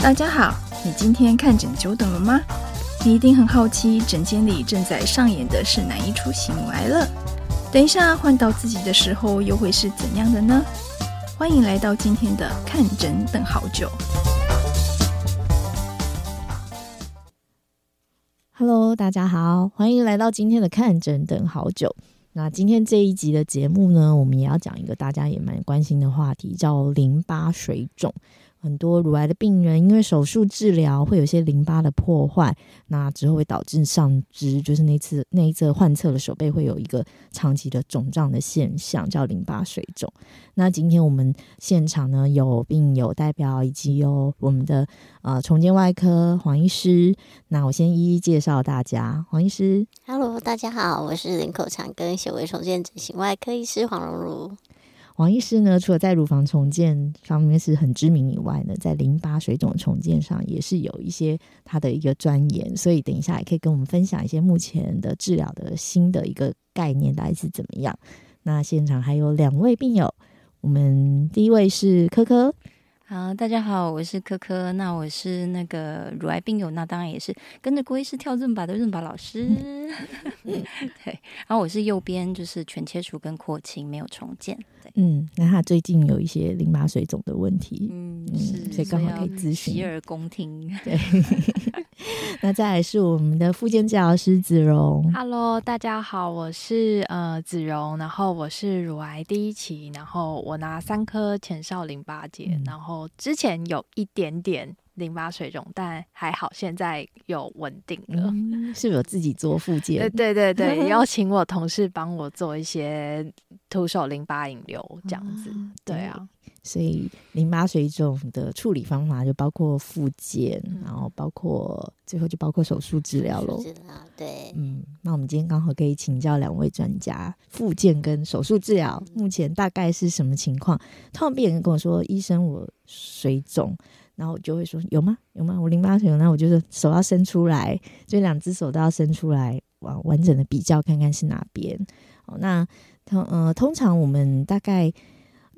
大家好，你今天看诊久等了吗？你一定很好奇，诊间里正在上演的是哪一出喜怒哀乐？等一下换到自己的时候，又会是怎样的呢？欢迎来到今天的看诊等好久。Hello，大家好，欢迎来到今天的看诊等好久。那今天这一集的节目呢，我们也要讲一个大家也蛮关心的话题，叫淋巴水肿。很多乳癌的病人因为手术治疗会有些淋巴的破坏，那之后会导致上肢，就是那次那一侧患侧的手背会有一个长期的肿胀的现象，叫淋巴水肿。那今天我们现场呢，有病友代表以及有我们的呃重建外科黄医师，那我先一一介绍大家。黄医师，Hello，大家好，我是林口长庚显微重建整形外科医师黄蓉如。黄医师呢，除了在乳房重建方面是很知名以外呢，在淋巴水肿重建上也是有一些他的一个钻研，所以等一下也可以跟我们分享一些目前的治疗的新的一个概念，大概是怎么样。那现场还有两位病友，我们第一位是柯柯。好，大家好，我是柯柯。那我是那个乳癌病友，那当然也是跟着郭医师跳润吧的润吧老师。嗯、对，然后我是右边，就是全切除跟扩清，没有重建。对，嗯，那他最近有一些淋巴水肿的问题，嗯，所以刚好可以咨询，洗耳恭听。对。那再来是我们的复健治疗师子荣。Hello，大家好，我是呃子荣，然后我是乳癌第一期，然后我拿三颗前哨淋巴结，嗯、然后之前有一点点淋巴水肿，但还好现在有稳定了。嗯、是不是有自己做复健？对对对对，邀请我同事帮我做一些徒手淋巴引流这样子。啊对啊。所以淋巴水肿的处理方法就包括复健，嗯、然后包括最后就包括手术治疗喽。治疗对，嗯，那我们今天刚好可以请教两位专家，复健跟手术治疗目前大概是什么情况？通常病人跟我说，医生我水肿，然后我就会说有吗？有吗？我淋巴水肿，那我就是手要伸出来，就两只手都要伸出来，完完整的比较看看是哪边。哦，那通呃通常我们大概。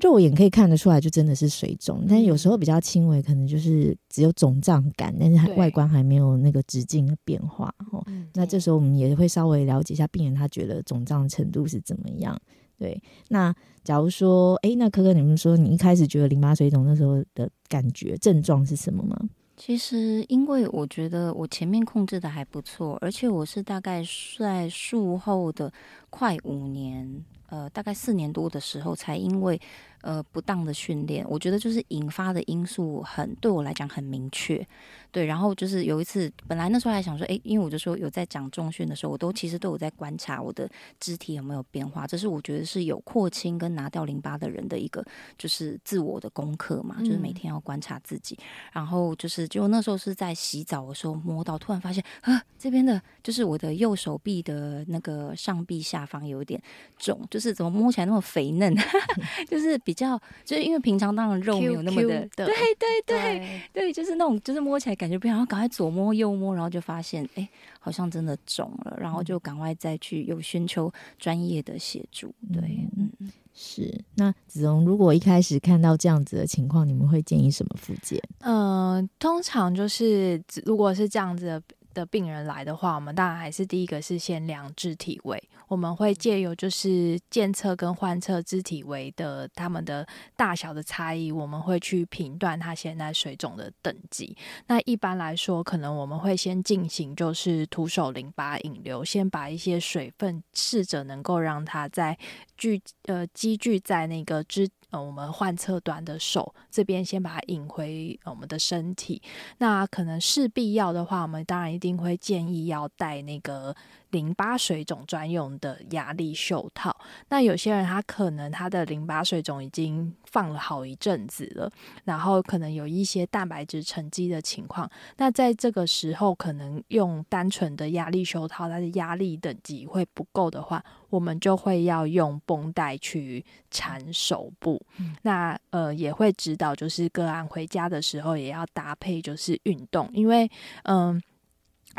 肉眼可以看得出来，就真的是水肿，但有时候比较轻微，可能就是只有肿胀感，但是还外观还没有那个直径的变化。哦，那这时候我们也会稍微了解一下病人他觉得肿胀程度是怎么样。对，那假如说，哎，那可可，你们说你一开始觉得淋巴水肿那时候的感觉症状是什么吗？其实，因为我觉得我前面控制的还不错，而且我是大概在术后的快五年，呃，大概四年多的时候才因为。呃，不当的训练，我觉得就是引发的因素很，对我来讲很明确。对，然后就是有一次，本来那时候还想说，诶，因为我就说有在讲重训的时候，我都其实都有在观察我的肢体有没有变化，这是我觉得是有扩清跟拿掉淋巴的人的一个就是自我的功课嘛，就是每天要观察自己。嗯、然后就是，就那时候是在洗澡的时候摸到，突然发现啊，这边的就是我的右手臂的那个上臂下方有一点肿，就是怎么摸起来那么肥嫩，就是。比较就是因为平常当然肉没有那么的，Q Q 的对对对对，对，就是那种就是摸起来感觉不一样，然后赶快左摸右摸，然后就发现哎，好像真的肿了，然后就赶快再去又寻求专业的协助。对，嗯，是。那子荣，如果一开始看到这样子的情况，你们会建议什么复健？嗯、呃，通常就是如果是这样子的。的病人来的话，我们当然还是第一个是先量肢体围，我们会借由就是健侧跟患侧肢体围的他们的大小的差异，我们会去评断他现在水肿的等级。那一般来说，可能我们会先进行就是徒手淋巴引流，先把一些水分试着能够让他在聚呃积聚在那个肢。呃，我们患侧端的手这边先把它引回我们的身体。那可能势必要的话，我们当然一定会建议要带那个。淋巴水肿专用的压力袖套。那有些人他可能他的淋巴水肿已经放了好一阵子了，然后可能有一些蛋白质沉积的情况。那在这个时候，可能用单纯的压力袖套，它的压力等级会不够的话，我们就会要用绷带去缠手部。嗯、那呃也会指导，就是个案回家的时候也要搭配就是运动，因为嗯。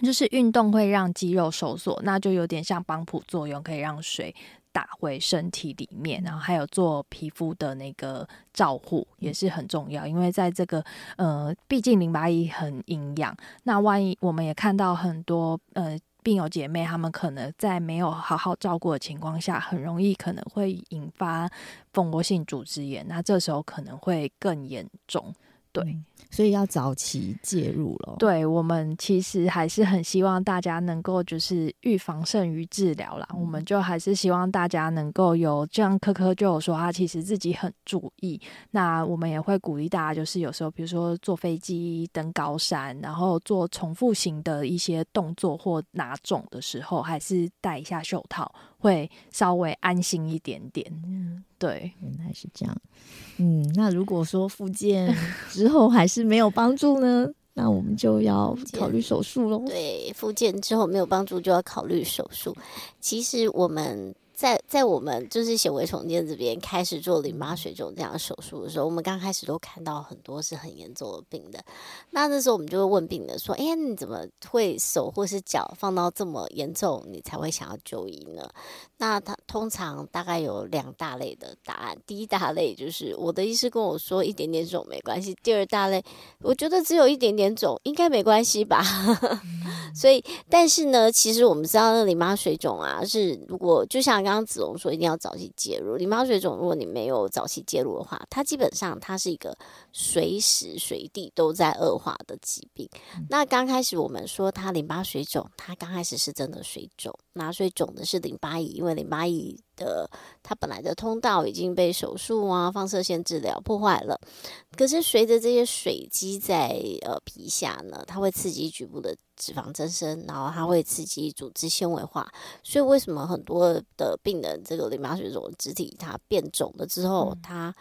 就是运动会让肌肉收缩，那就有点像帮浦作用，可以让水打回身体里面，然后还有做皮肤的那个照护也是很重要，因为在这个呃，毕竟淋巴液很营养，那万一我们也看到很多呃病友姐妹，她们可能在没有好好照顾的情况下，很容易可能会引发蜂窝性组织炎，那这时候可能会更严重。对、嗯，所以要早期介入了。对，我们其实还是很希望大家能够就是预防胜于治疗啦。嗯、我们就还是希望大家能够有这样，科科就有说他其实自己很注意。那我们也会鼓励大家，就是有时候比如说坐飞机登高山，然后做重复型的一些动作或拿重的时候，还是戴一下袖套。会稍微安心一点点，嗯，对，原来是这样，嗯，那如果说复健 之后还是没有帮助呢，那我们就要考虑手术喽。对，复健之后没有帮助就要考虑手术。其实我们。在在我们就是显微重建这边开始做淋巴水肿这样手术的时候，我们刚开始都看到很多是很严重的病的。那那时候我们就会问病人说：“哎，你怎么会手或是脚放到这么严重，你才会想要就医呢？”那他通常大概有两大类的答案。第一大类就是我的医师跟我说一点点肿没关系。第二大类，我觉得只有一点点肿应该没关系吧。所以，但是呢，其实我们知道那淋巴水肿啊，是如果就像刚。刚刚子龙说一定要早期介入淋巴水肿，如果你没有早期介入的话，它基本上它是一个随时随地都在恶化的疾病。嗯、那刚开始我们说它淋巴水肿，它刚开始是真的水肿，那所以肿的是淋巴液，因为淋巴液的它本来的通道已经被手术啊放射线治疗破坏了。可是随着这些水积在呃皮下呢，它会刺激局部的脂肪增生，然后它会刺激组织纤维化。所以为什么很多的病人这个淋巴水肿肢体它变肿了之后，它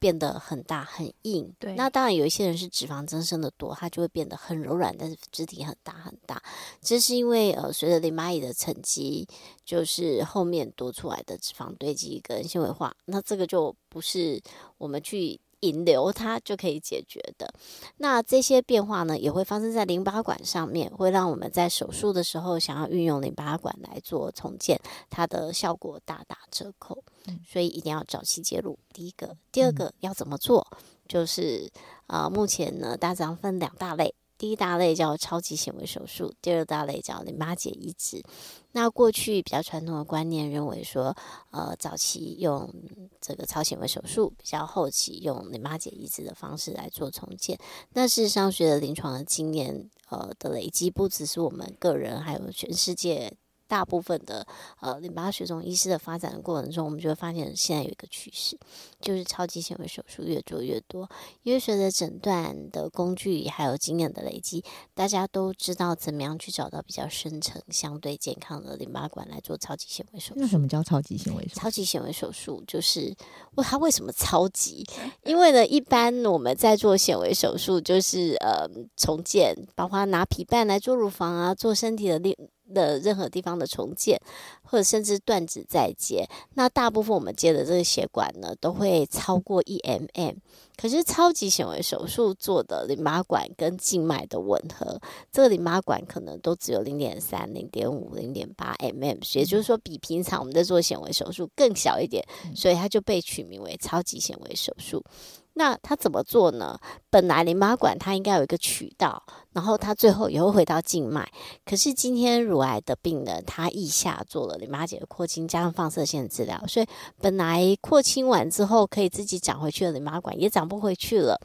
变得很大很硬？对。那当然有一些人是脂肪增生的多，它就会变得很柔软，但是肢体很大很大。这是因为呃随着淋巴液的沉积，就是后面多出来的脂肪堆积跟纤维化。那这个就不是我们去。引流它就可以解决的。那这些变化呢，也会发生在淋巴管上面，会让我们在手术的时候想要运用淋巴管来做重建，它的效果大打折扣。所以一定要早期介入。第一个，第二个要怎么做？就是啊、呃，目前呢，大致上分两大类。第一大类叫超级显微手术，第二大类叫淋巴结移植。那过去比较传统的观念认为说，呃，早期用这个超显微手术，比较后期用淋巴结移植的方式来做重建。那事实上，随着临床的经验，呃的累积，不只是我们个人，还有全世界。大部分的呃淋巴水肿医师的发展的过程中，我们就会发现现在有一个趋势，就是超级显微手术越做越多。因为随着诊断的工具还有经验的累积，大家都知道怎么样去找到比较深层、相对健康的淋巴管来做超级显微手术。那什么叫超级显微手术？超级显微手术就是问它为什么超级？因为呢，一般我们在做显微手术，就是呃重建，包括拿皮瓣来做乳房啊，做身体的另。的任何地方的重建，或者甚至断指再接，那大部分我们接的这个血管呢，都会超过一 mm。可是超级显微手术做的淋巴管跟静脉的吻合，这个淋巴管可能都只有零点三、零点五、零点八 mm，也就是说比平常我们在做显微手术更小一点，所以它就被取名为超级显微手术。那他怎么做呢？本来淋巴管它应该有一个渠道，然后它最后也会回到静脉。可是今天乳癌的病人，他腋下做了淋巴结的扩清，加上放射线治疗，所以本来扩清完之后可以自己长回去的淋巴管也长不回去了。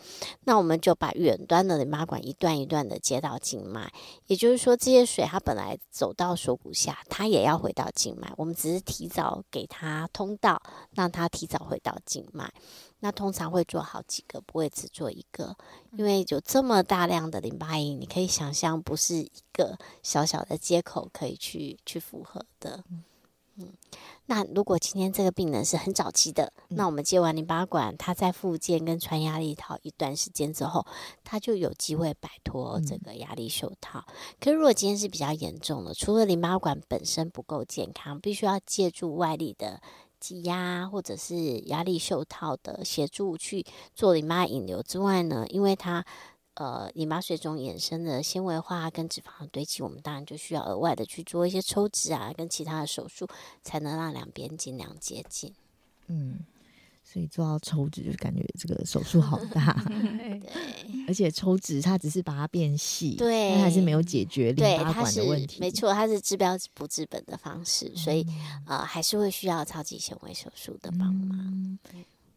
那我们就把远端的淋巴管一段一段的接到静脉，也就是说，这些水它本来走到锁骨下，它也要回到静脉。我们只是提早给它通道，让它提早回到静脉。那通常会做好几个，不会只做一个，因为有这么大量的淋巴液，你可以想象不是一个小小的接口可以去去符合的。嗯，那如果今天这个病人是很早期的，那我们接完淋巴管，他在复健跟穿压力套一段时间之后，他就有机会摆脱这个压力袖套。可是如果今天是比较严重的，除了淋巴管本身不够健康，必须要借助外力的。挤压或者是压力袖套的协助去做淋巴引流之外呢，因为它呃淋巴水肿衍生的纤维化跟脂肪的堆积，我们当然就需要额外的去做一些抽脂啊，跟其他的手术，才能让两边尽量接近。嗯。所以做到抽脂，就感觉这个手术好大，对，而且抽脂它只是把它变细，对，它还是没有解决淋巴管的问题。没错，它是治标不治本的方式，所以、嗯、呃，还是会需要超级纤维手术的帮忙。嗯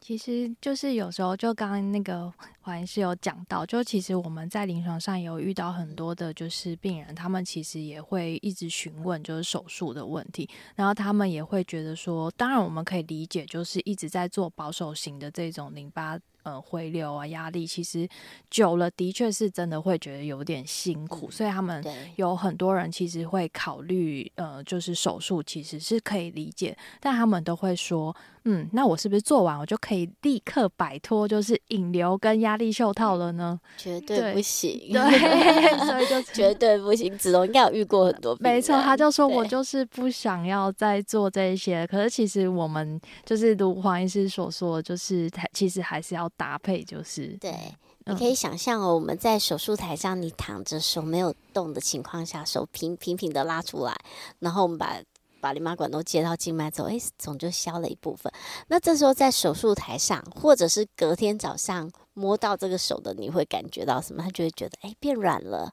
其实就是有时候，就刚刚那个华医师有讲到，就其实我们在临床上有遇到很多的，就是病人，他们其实也会一直询问，就是手术的问题，然后他们也会觉得说，当然我们可以理解，就是一直在做保守型的这种淋巴。呃，回流啊，压力其实久了，的确是真的会觉得有点辛苦，嗯、所以他们有很多人其实会考虑，呃，就是手术其实是可以理解，但他们都会说，嗯，那我是不是做完我就可以立刻摆脱就是引流跟压力袖套了呢？绝对不行，对，所以就 绝对不行。子龙应该有遇过很多，没错，他就说我就是不想要再做这些，可是其实我们就是如黄医师所说，就是他其实还是要。搭配就是对，你可以想象哦，我们在手术台上，你躺着手没有动的情况下，手平平平的拉出来，然后我们把把淋巴管都接到静脉之后，诶，肿就消了一部分。那这时候在手术台上，或者是隔天早上摸到这个手的，你会感觉到什么？他就会觉得哎，变软了。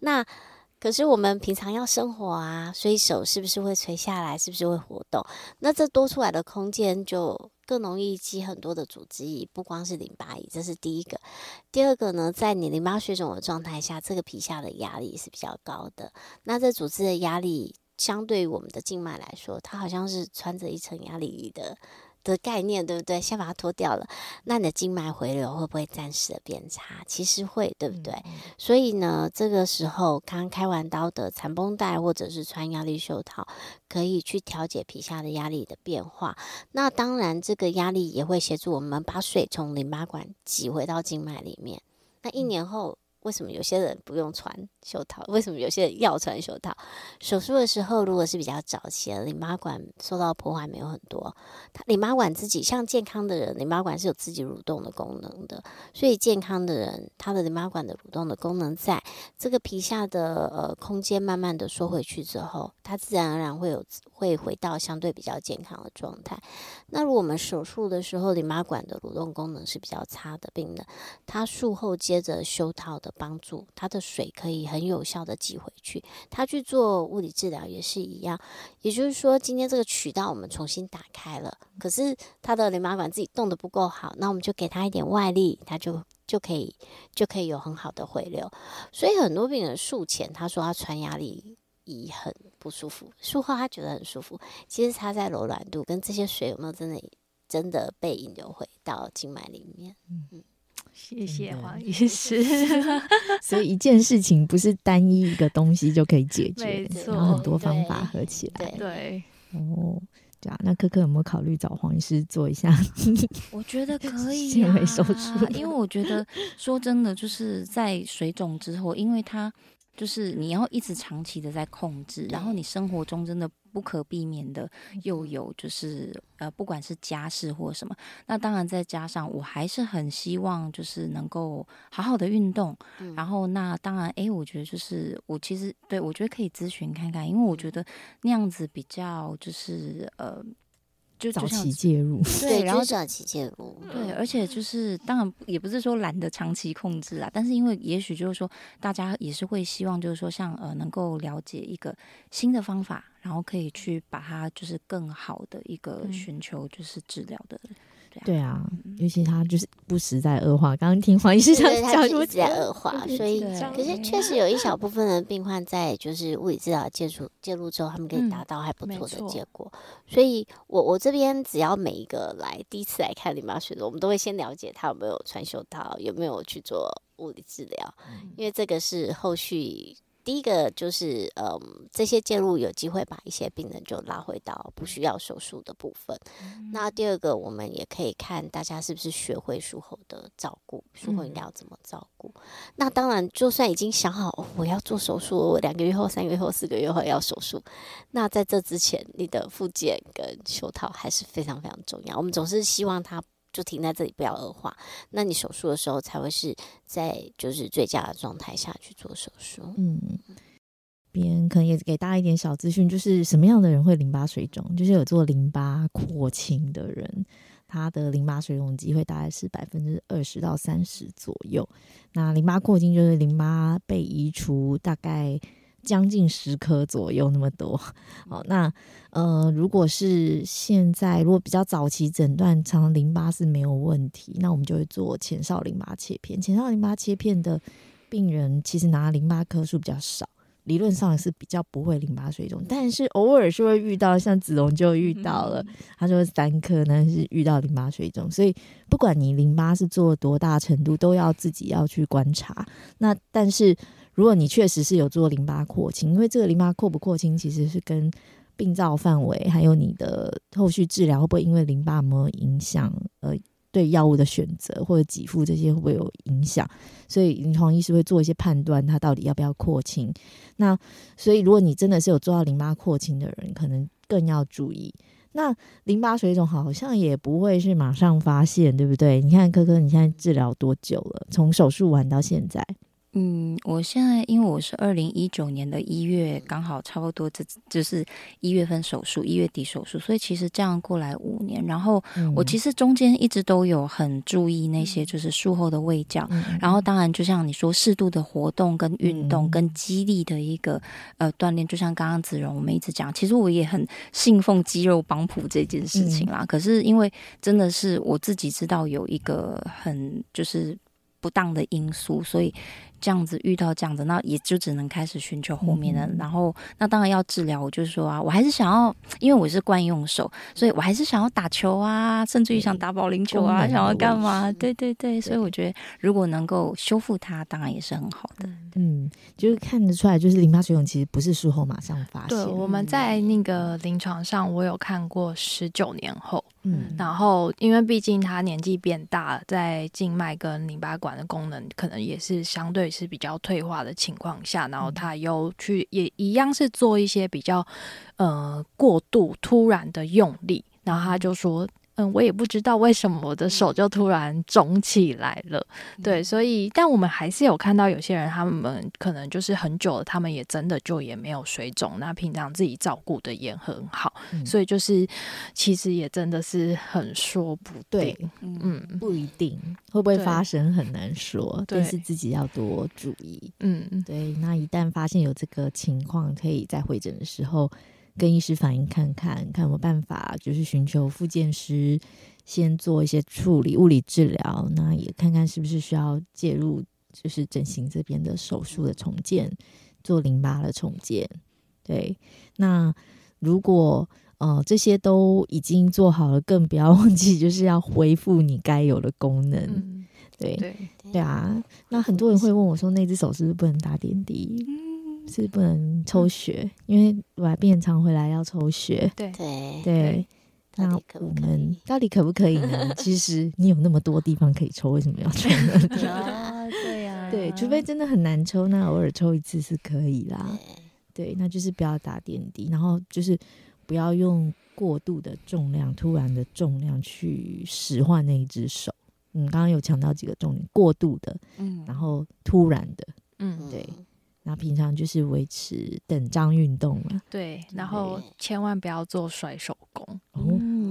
那可是我们平常要生活啊，所以手是不是会垂下来？是不是会活动？那这多出来的空间就更容易积很多的组织液，不光是淋巴液，这是第一个。第二个呢，在你淋巴水肿的状态下，这个皮下的压力是比较高的。那这组织的压力，相对于我们的静脉来说，它好像是穿着一层压力衣的。的概念对不对？先把它脱掉了，那你的静脉回流会不会暂时的变差？其实会，对不对？嗯、所以呢，这个时候刚开完刀的缠绷带或者是穿压力袖套，可以去调节皮下的压力的变化。那当然，这个压力也会协助我们把水从淋巴管挤回到静脉里面。那一年后。为什么有些人不用穿袖套？为什么有些人要穿袖套？手术的时候，如果是比较早期，淋巴管受到破坏没有很多，它淋巴管自己像健康的人，淋巴管是有自己蠕动的功能的，所以健康的人，他的淋巴管的蠕动的功能在，这个皮下的呃空间慢慢的缩回去之后，它自然而然会有会回到相对比较健康的状态。那如果我们手术的时候，淋巴管的蠕动功能是比较差的病人，他术后接着修套的。帮助他的水可以很有效的挤回去，他去做物理治疗也是一样。也就是说，今天这个渠道我们重新打开了，可是他的淋巴管自己动得不够好，那我们就给他一点外力，他就就可以就可以有很好的回流。所以很多病人术前他说他穿压力衣很不舒服，术后他觉得很舒服。其实他在柔软度跟这些水有没有真的真的被引流回到静脉里面？嗯。谢谢黄医师。所以一件事情不是单一一个东西就可以解决，有很多方法合起来。对，对哦，对啊。那可可有没有考虑找黄医师做一下？我觉得可以纤维手术，因为我觉得说真的，就是在水肿之后，因为它。就是你要一直长期的在控制，然后你生活中真的不可避免的又有就是呃，不管是家事或什么，那当然再加上我还是很希望就是能够好好的运动，嗯、然后那当然哎，我觉得就是我其实对我觉得可以咨询看看，因为我觉得那样子比较就是呃。就 早期介入，对，然后早期介入，对，而且就是当然也不是说懒得长期控制啊，但是因为也许就是说大家也是会希望就是说像呃能够了解一个新的方法，然后可以去把它就是更好的一个寻求就是治疗的。对啊，尤其他就是不时在恶化。刚刚听黄医师讲，他一直在恶化，所以可是确实有一小部分的病患在就是物理治疗介入介入之后，他们可以达到还不错的结果。嗯、所以我我这边只要每一个来第一次来看淋巴水肿，我们都会先了解他有没有穿袖套，有没有去做物理治疗，嗯、因为这个是后续。第一个就是，嗯，这些介入有机会把一些病人就拉回到不需要手术的部分。嗯、那第二个，我们也可以看大家是不是学会术后的照顾，术后应该要怎么照顾。嗯、那当然，就算已经想好、哦、我要做手术，我两个月后、三个月后、四个月后要手术，那在这之前，你的复健跟袖套还是非常非常重要。我们总是希望他就停在这里，不要恶化。那你手术的时候才会是在就是最佳的状态下去做手术。嗯，别人可能也给大家一点小资讯，就是什么样的人会淋巴水肿，就是有做淋巴扩清的人。他的淋巴水肿机会大概是百分之二十到三十左右。那淋巴扩清就是淋巴被移除大概将近十颗左右那么多。好，那呃，如果是现在如果比较早期诊断，常常淋巴是没有问题，那我们就会做前哨淋巴切片。前哨淋巴切片的病人其实拿淋巴颗数比较少。理论上是比较不会淋巴水肿，但是偶尔是会遇到，像子龙就遇到了，他说三颗呢是遇到淋巴水肿，所以不管你淋巴是做多大程度，都要自己要去观察。那但是如果你确实是有做淋巴扩清，因为这个淋巴扩不扩清，其实是跟病灶范围还有你的后续治疗会不会因为淋巴有没有影响呃。对药物的选择或者给付这些会不会有影响？所以临床医师会做一些判断，他到底要不要扩清。那所以如果你真的是有做到淋巴扩清的人，可能更要注意。那淋巴水肿好像也不会是马上发现，对不对？你看柯柯，你现在治疗多久了？从手术完到现在？嗯，我现在因为我是二零一九年的一月，刚好差不多这就是一月份手术，一月底手术，所以其实这样过来五年。然后我其实中间一直都有很注意那些就是术后的胃教，嗯、然后当然就像你说适度的活动跟运动跟肌力的一个呃锻炼，就像刚刚子荣我们一直讲，其实我也很信奉肌肉帮浦这件事情啦。嗯、可是因为真的是我自己知道有一个很就是不当的因素，所以。这样子遇到这样子，那也就只能开始寻求后面的。嗯、然后，那当然要治疗。我就是说啊，我还是想要，因为我是惯用手，所以我还是想要打球啊，甚至于想打保龄球啊，想要干嘛？对对对，所以我觉得如果能够修复它，当然也是很好的。嗯，就是看得出来，就是淋巴水肿其实不是术后马上发现。对，我们在那个临床上，我有看过十九年后。嗯，然后因为毕竟他年纪变大了，在静脉跟淋巴管的功能可能也是相对是比较退化的情况下，然后他又去也一样是做一些比较呃过度突然的用力，然后他就说。嗯，我也不知道为什么我的手就突然肿起来了。嗯、对，所以但我们还是有看到有些人，他们可能就是很久了，他们也真的就也没有水肿，那平常自己照顾的也很好，嗯、所以就是其实也真的是很说不定，对嗯，不一定会不会发生很难说，但是自己要多注意。嗯，对，那一旦发现有这个情况，可以在会诊的时候。跟医师反映看看，看有没有办法，就是寻求复健师先做一些处理，物理治疗。那也看看是不是需要介入，就是整形这边的手术的重建，做淋巴的重建。对，那如果呃这些都已经做好了，更不要忘记就是要恢复你该有的功能。嗯、对对对啊！那很多人会问我说，那只手是不是不能打点滴？是不能抽血，嗯、因为乳癌病人常回来要抽血。对对对，那我们到底可不可以呢？其实你有那么多地方可以抽，为什么要抽呢？对呀，对，除非真的很难抽，那偶尔抽一次是可以啦。对，对，那就是不要打点滴，然后就是不要用过度的重量、突然的重量去使唤那一只手。嗯，刚刚有强调几个重点：过度的，嗯，然后突然的，嗯，对。那平常就是维持等张运动了，对，然后千万不要做甩手功，哦，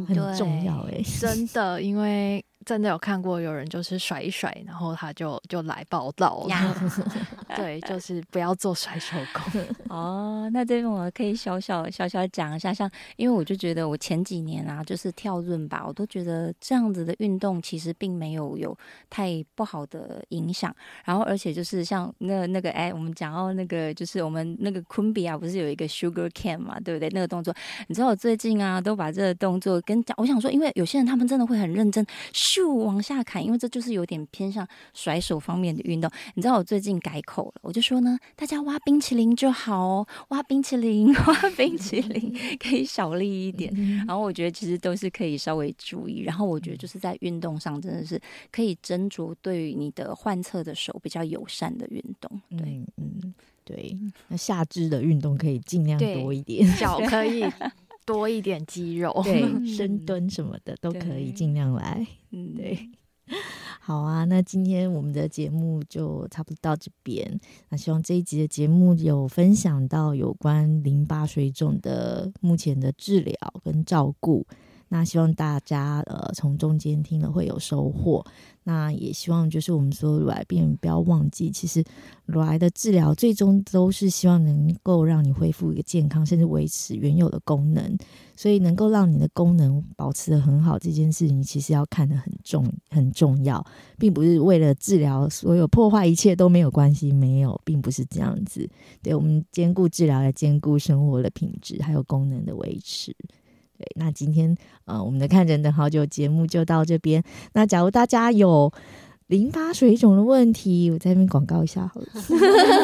很重要哎，真的，因为。真的有看过有人就是甩一甩，然后他就就来报道了。对，就是不要做甩手功。哦，那这边我可以小小小小讲一下，像因为我就觉得我前几年啊，就是跳润吧，我都觉得这样子的运动其实并没有有太不好的影响。然后而且就是像那那个哎，我们讲到那个就是我们那个昆比啊，不是有一个 Sugar Cane 嘛，对不对？那个动作，你知道我最近啊都把这个动作跟讲，我想说，因为有些人他们真的会很认真。咻往下砍，因为这就是有点偏向甩手方面的运动。你知道我最近改口了，我就说呢，大家挖冰淇淋就好哦，挖冰淇淋，挖冰淇淋可以小力一点。然后我觉得其实都是可以稍微注意。然后我觉得就是在运动上真的是可以斟酌对于你的患侧的手比较友善的运动。对，嗯，对，那下肢的运动可以尽量多一点，脚可以。多一点肌肉，对，深蹲什么的都可以，尽量来。嗯，对。好啊，那今天我们的节目就差不多到这边。那希望这一集的节目有分享到有关淋巴水肿的目前的治疗跟照顾。那希望大家呃从中间听了会有收获。那也希望就是我们所有乳癌病人不要忘记，其实乳癌的治疗最终都是希望能够让你恢复一个健康，甚至维持原有的功能。所以能够让你的功能保持得很好这件事情，其实要看得很重很重要，并不是为了治疗所有破坏一切都没有关系，没有，并不是这样子。对，我们兼顾治疗来兼顾生活的品质，还有功能的维持。对，那今天呃，我们的看诊等好久节目就到这边。那假如大家有淋巴水肿的问题，我在这边广告一下好了，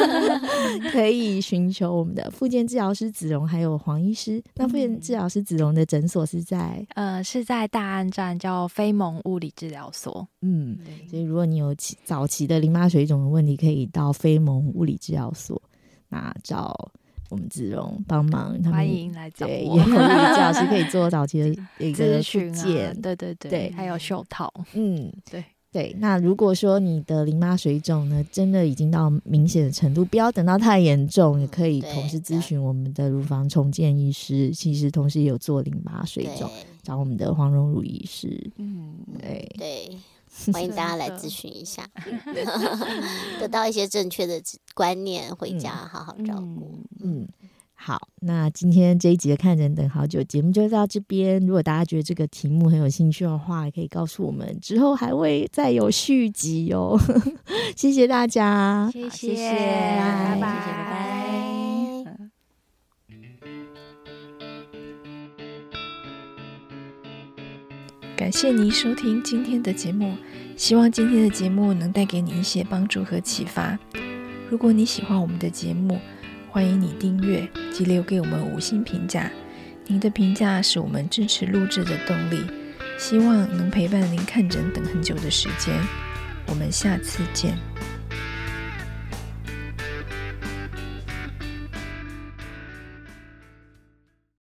可以寻求我们的复健治疗师子荣，还有黄医师。那复健治疗师子荣的诊所是在呃，是在大安站，叫飞盟物理治疗所。嗯，所以如果你有早早期的淋巴水肿的问题，可以到飞盟物理治疗所，那找。我们子荣帮忙，他们欢迎来找我。也有物理治疗师可以做早期的 一个咨询啊，对对对，对还有袖套。嗯，对对。那如果说你的淋巴水肿呢，真的已经到明显的程度，不要等到太严重，也可以同时咨询我们的乳房重建医师。其实同时也有做淋巴水肿，找我们的黄荣儒医师。嗯，对对。欢迎大家来咨询一下，得到一些正确的观念，回家好好照顾。嗯，好，那今天这一集的看诊等好久节目就到这边。如果大家觉得这个题目很有兴趣的话，也可以告诉我们，之后还会再有续集哦。谢谢大家，谢谢，拜拜，拜拜。感谢您收听今天的节目，希望今天的节目能带给你一些帮助和启发。如果你喜欢我们的节目，欢迎你订阅及留给我们五星评价。您的评价是我们支持录制的动力。希望能陪伴您看诊等很久的时间。我们下次见。